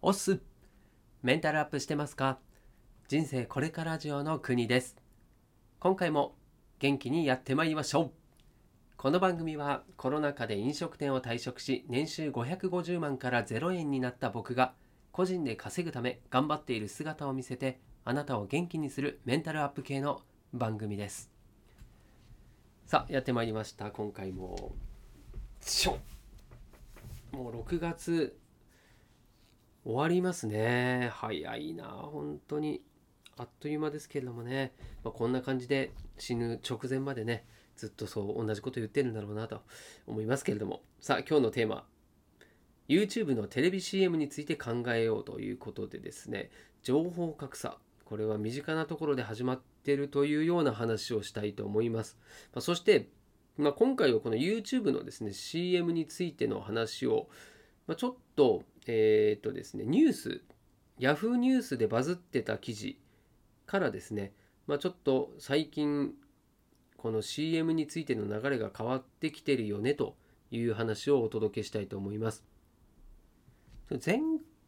オスメンタルアップしてますか？人生これからジオの国です。今回も元気にやってまいりましょう。この番組はコロナ禍で飲食店を退職し年収550万から0円になった僕が個人で稼ぐため頑張っている姿を見せてあなたを元気にするメンタルアップ系の番組です。さあやってまいりました。今回ももう6月終わりますね。早いな。本当に。あっという間ですけれどもね、まあ、こんな感じで死ぬ直前までねずっとそう同じこと言ってるんだろうなと思いますけれども。さあ今日のテーマ。YouTube のテレビ CM について考えようということでですね。情報格差。これは身近なところで始まってるというような話をしたいと思います、まあ、そしてまあ、今回はこの YouTube のですね CM についての話を、まあ、ちょっとえっ、とですねニュース Yahoo ニュースでバズってた記事からですね、まあ、ちょっと最近この CM についての流れが変わってきてるよねという話をお届けしたいと思います。前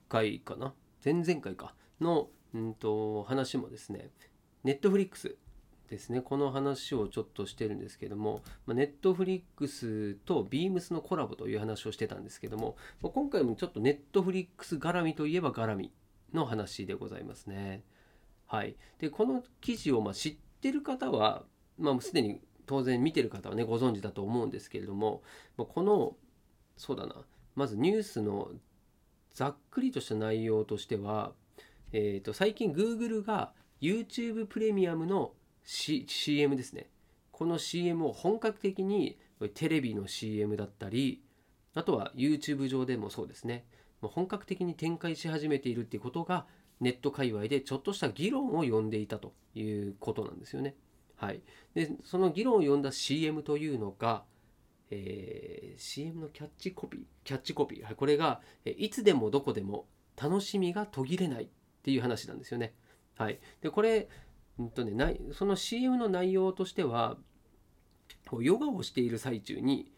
回かな？前々回か？の、うんと、話もですね、Netflix ですね、この話をちょっとしてるんですけども、ネットフリックスと beams のコラボという話をしてたんですけども、今回もちょっとネットフリックス絡みといえば絡みの話でございますね。はい。で、この記事をま知ってる方は、まあ、すでに当然見てる方はね、ご存知だと思うんですけれども、この、そうだな、まずニュースのざっくりとした内容としては、えー、と最近 Google が YouTube プレミアムの C、CM ですね。この CM を本格的にテレビの CM だったり、あとは YouTube 上でもそうですね。本格的に展開し始めているっていうことがネット界隈でちょっとした議論を呼んでいたということなんですよね。はい。で、その議論を呼んだ CM というのが、えー、CM のキャッチコピー、キャッチコピー、はい、これが、いつでもどこでも楽しみが途切れないっていう話なんですよね。はい。で、これ、うんとね、ないその CM の内容としてはヨガをしている最中に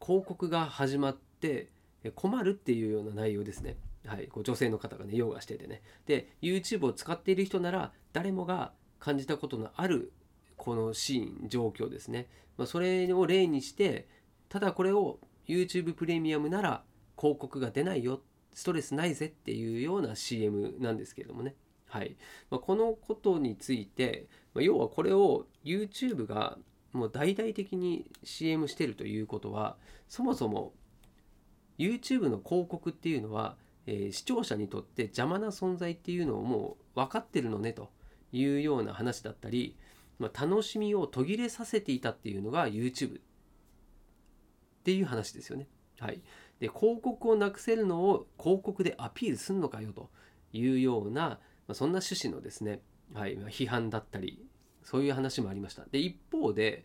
広告が始まって困るっていうような内容ですね。はい、こう女性の方がねヨガしててね。で YouTube を使っている人なら誰もが感じたことのあるこのシーン状況ですね、まあ、それを例にしてただこれを YouTube プレミアムなら広告が出ないよストレスないぜっていうような CM なんですけれどもね。はいまあ、このことについて、まあ、要はこれを YouTube がもう大々的に CM してるということはそもそも YouTube の広告っていうのは、えー、視聴者にとって邪魔な存在っていうのをもう分かってるのねというような話だったり、まあ、楽しみを途切れさせていたっていうのが YouTube っていう話ですよね。はい、で広告をなくせるのを広告でアピールすんのかよというようなまあ、そんな趣旨のですね、はい、批判だったりそういう話もありました。で一方で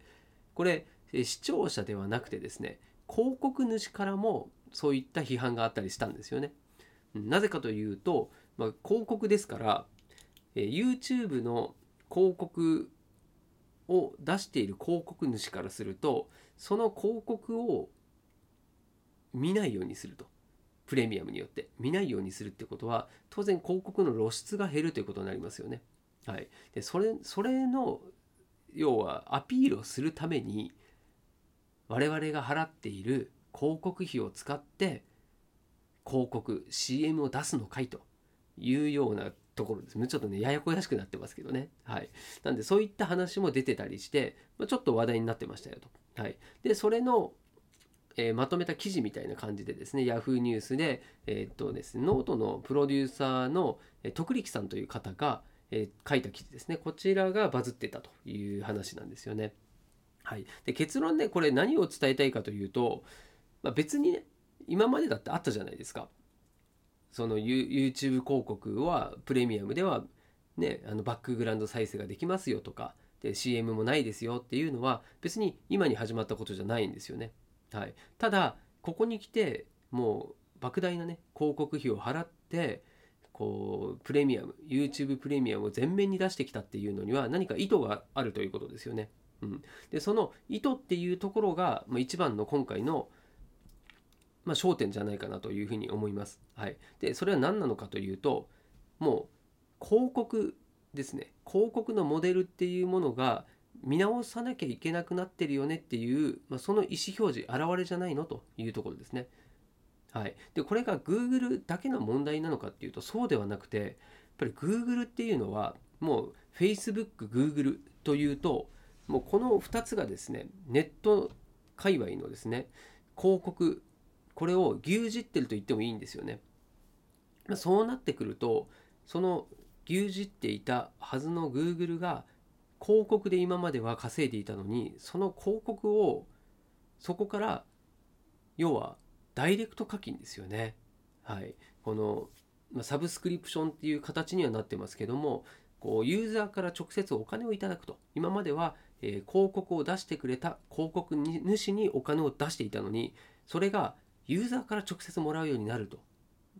これ視聴者ではなくてですね広告主からもそういった批判があったりしたんですよね。なぜかというと、まあ、広告ですから YouTube の広告を出している広告主からするとその広告を見ないようにすると。プレミアムによって見ないようにするってことは当然広告の露出が減るということになりますよね。はい、でそれそれの要はアピールをするために我々が払っている広告費を使って広告 CM を出すのかいというようなところです。ねちょっとねややこやしくなってますけどね。はい。なんでそういった話も出てたりして、まあ、ちょっと話題になってましたよと。はい。でそれのえー、まとめた記事みたいな感じでですね、Yahoo ニュースで、えー、っとですね、ノートのプロデューサーの、えー、徳力さんという方が、えー、書いた記事ですね。こちらがバズってたという話なんですよね。はい。で、結論ね、これ何を伝えたいかというと、まあ、別にね、今までだってあったじゃないですか。その YouTube 広告はプレミアムではね、あのバックグラウンド再生ができますよとか、で CM もないですよっていうのは別に今に始まったことじゃないんですよね。はい、ただここに来てもう莫大なね広告費を払ってこうプレミアム YouTube プレミアムを前面に出してきたっていうのには何か意図があるということですよね。うん、でその意図っていうところが、まあ、一番の今回の、まあ、焦点じゃないかなというふうに思います。はい、でそれは何なのかというともう広告ですね広告のモデルっていうものが見直さなきゃいけなくなってるよねっていう、まあ、その意思表示現れじゃないのというところですね。はい、でこれが Google だけの問題なのかっていうとそうではなくてやっぱり Google っていうのはもう Facebook、Google というともうこの2つがですねネット界隈のですね広告これを牛耳ってると言ってもいいんですよね。まあ、そうなってくるとその牛耳っていたはずの Google が広告で今までは稼いでいたのにその広告をそこから要はダイレクト課金ですよね。はい、この、ま、サブスクリプションっていう形にはなってますけどもこうユーザーから直接お金をいただくと。今までは、えー、広告を出してくれた広告主にお金を出していたのにそれがユーザーから直接もらうようになると。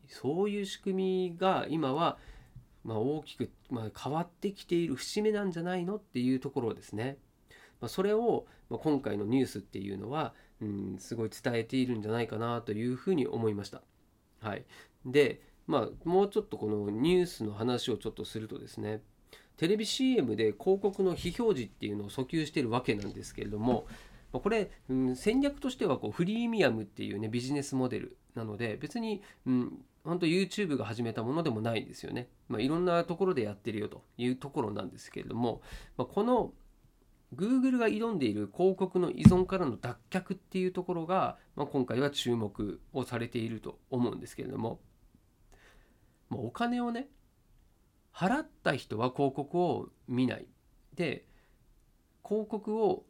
そういう仕組みが今は、まあ、大きく、ま、変わってきている節目なんじゃないのっていうところですね。ま、それを、ま今回のニュースっていうのはうん、すごい伝えているんじゃないかなというふうに思いました。はい、で、まあ、もうちょっとこのニュースの話をちょっとするとですねテレビ CM で広告の非表示っていうのを訴求してるわけなんですけれどもこれ、うん、戦略としてはこうフリーミアムっていうねビジネスモデルなので別に、うん、本当 YouTube が始めたものでもないんですよね。まあ、いろんなところでやってるよというところなんですけれども、まあ、この Google が挑んでいる広告の依存からの脱却っていうところが、まあ、今回は注目をされていると思うんですけれども、まあ、お金をね払った人は広告を見ないで広告を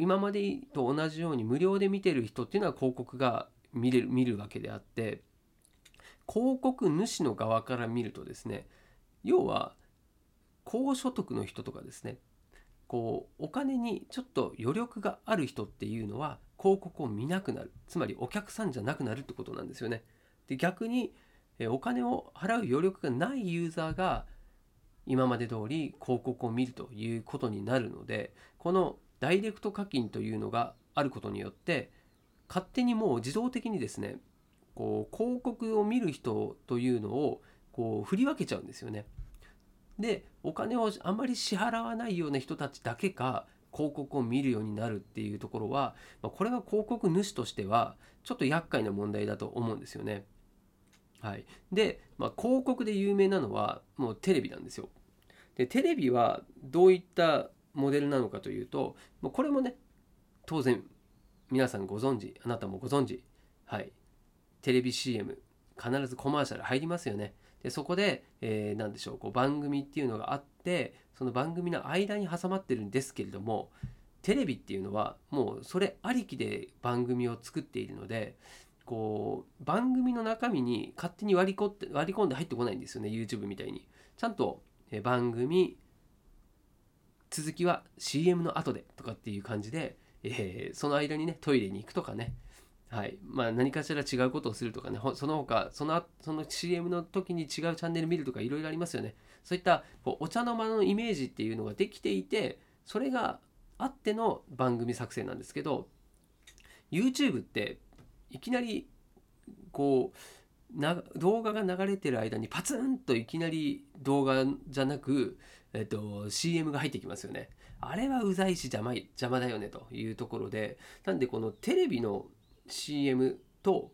今までと同じように無料で見てる人っていうのは広告が見れる見るわけであって広告主の側から見るとですね要は高所得の人とかですねこうお金にちょっと余力がある人っていうのは広告を見なくなるつまりお客さんじゃなくなるってことなんですよね。で逆にお金を払う余力がないユーザーが今まで通り広告を見るということになるのでこのダイレクト課金というのがあることによって勝手にもう自動的にですねこう広告を見る人というのをこう振り分けちゃうんですよね。でお金をあまり支払わないような人たちだけが広告を見るようになるっていうところは、まあ、これは広告主としてはちょっと厄介な問題だと思うんですよね。はい、で、まあ、広告で有名なのはもうテレビなんですよ。でテレビはどういったモデルなのかというともうこれもね当然皆さんご存知あなたもご存知はいテレビ CM 必ずコマーシャル入りますよね。でそこで、えー、何でしょうこう番組っていうのがあってその番組の間に挟まってるんですけれどもテレビっていうのはもうそれありきで番組を作っているのでこう番組の中身に勝手に割り込って割り込んで入ってこないんですよね YouTube みたいにちゃんと番組続きは CM の後でとかっていう感じで、えー、その間にねトイレに行くとかね。はい。まあ、何かしら違うことをするとかね、その他そのその CM の時に違うチャンネル見るとかいろいろありますよね。そういったこうお茶の間のイメージっていうのができていて、それがあっての番組作成なんですけど、YouTube っていきなりこうな動画が流れてる間にパツンといきなり動画じゃなく、えっと、CM が入ってきますよね。あれはうざいし邪魔邪魔だよねというところで、なんでこのテレビの CM と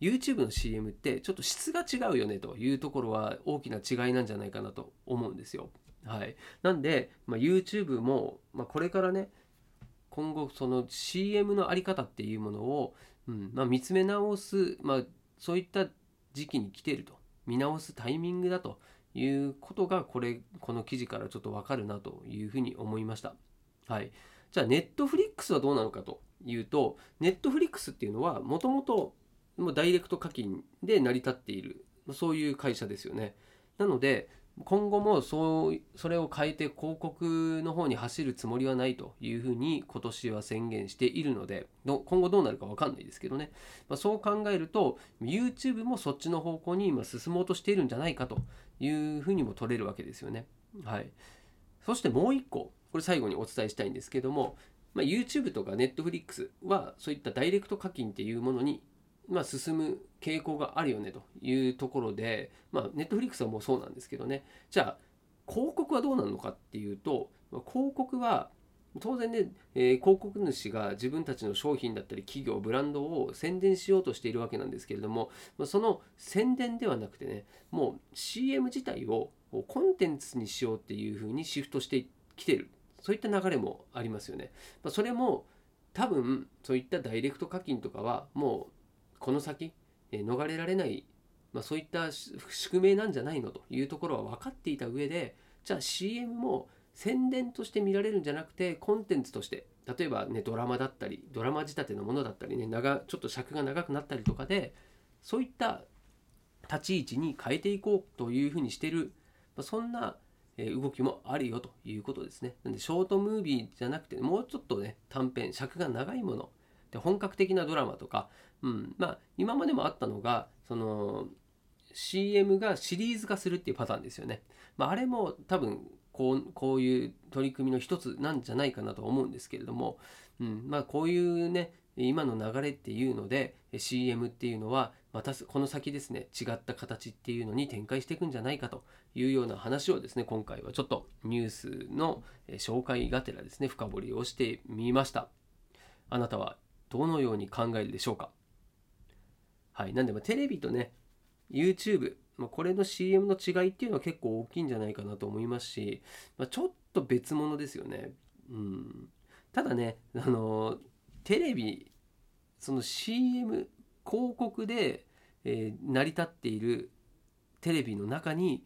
YouTube の CM ってちょっと質が違うよねというところは大きな違いなんじゃないかなと思うんですよ。はい、なんで、まあ、YouTube も、まあ、これからね今後その CM の在り方っていうものを、うんまあ、見つめ直す、まあ、そういった時期に来てると見直すタイミングだということがこれこの記事からちょっとわかるなというふうに思いました。はい、じゃあ Netflix はどうなのかというと、ネットフリックスっていうのはもともとダイレクト課金で成り立っている、そういう会社ですよね。なので、今後もそうそれを変えて広告の方に走るつもりはないというふうに今年は宣言しているので今後どうなるか分かんないですけどね、まあ、そう考えると YouTube もそっちの方向に今進もうとしているんじゃないかというふうにも取れるわけですよね。はい、そしてもう一個これ最後にお伝えしたいんですけどもまあ、YouTube とか Netflix はそういったダイレクト課金っていうものに、まあ、進む傾向があるよねというところで、まあ、Netflix はもうそうなんですけどねじゃあ広告はどうなるのかっていうと広告は当然ね、えー、広告主が自分たちの商品だったり企業ブランドを宣伝しようとしているわけなんですけれどもその宣伝ではなくてねもう CM 自体をコンテンツにしようっていうふうにシフトしてきてるそういった流れもありますよね。ま、それも多分そういったダイレクト課金とかはもうこの先、えー、逃れられない、まあ、そういった宿命なんじゃないのというところは分かっていた上でじゃあ CM も宣伝として見られるんじゃなくてコンテンツとして例えばねドラマだったりドラマ仕立てのものだったりね長ちょっと尺が長くなったりとかでそういった立ち位置に変えていこうというふうにしてる、まあ、そんな動きもあるよということですね。なんでショートムービーじゃなくてもうちょっとね短編尺が長いもので本格的なドラマとか、うん、まあ今までもあったのがその CM がシリーズ化するっていうパターンですよね。まあ、あれも多分こうこういう取り組みの一つなんじゃないかなと思うんですけれども、うんまあ、こういうね今の流れっていうので CM っていうのはまたこの先ですね違った形っていうのに展開していくんじゃないかというような話をですね今回はちょっとニュースの紹介がてらですね深掘りをしてみました。あなたはどのように考えるでしょうか。はいなんでもテレビとね YouTube まあ、これの CM の違いっていうのは結構大きいんじゃないかなと思いますし、まあ、ちょっと別物ですよね。うん、ただね、あのテレビその CM 広告で、えー、成り立っているテレビの中に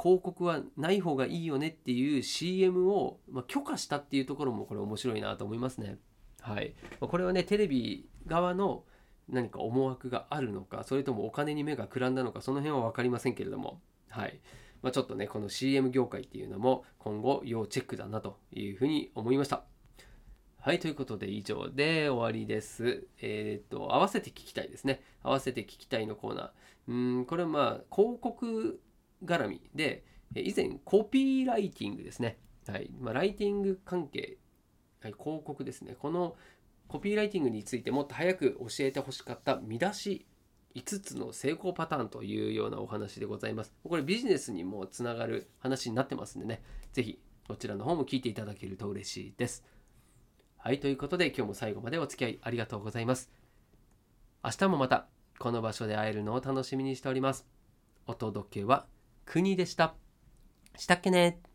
広告はない方がいいよねっていう CM を、まあ、許可したっていうところもこれ面白いなと思いますね。はい、これはねテレビ側の何か思惑があるのかそれともお金に目がくらんだのかその辺は分かりませんけれども。はい、まあ、ちょっとねこの CM 業界っていうのも今後要チェックだなというふうに思いました。はいということで以上で終わりです。えっ、と合わせて聞きたいですね。合わせて聞きたいのコーナー。うんこれはまあ広告絡みで以前コピーライティングですね。はい。まあ、ライティング関係、はい、広告ですね。このコピーライティングについてもっと早く教えてほしかった見出し5つの成功パターンというようなお話でございます。これビジネスにもつながる話になってますんでね、是非こちらの方も聞いていただけると嬉しいです。はい、ということで今日も最後までお付き合いありがとうございます。明日もまたこの場所で会えるのを楽しみにしております。お届けは国でした。したっけね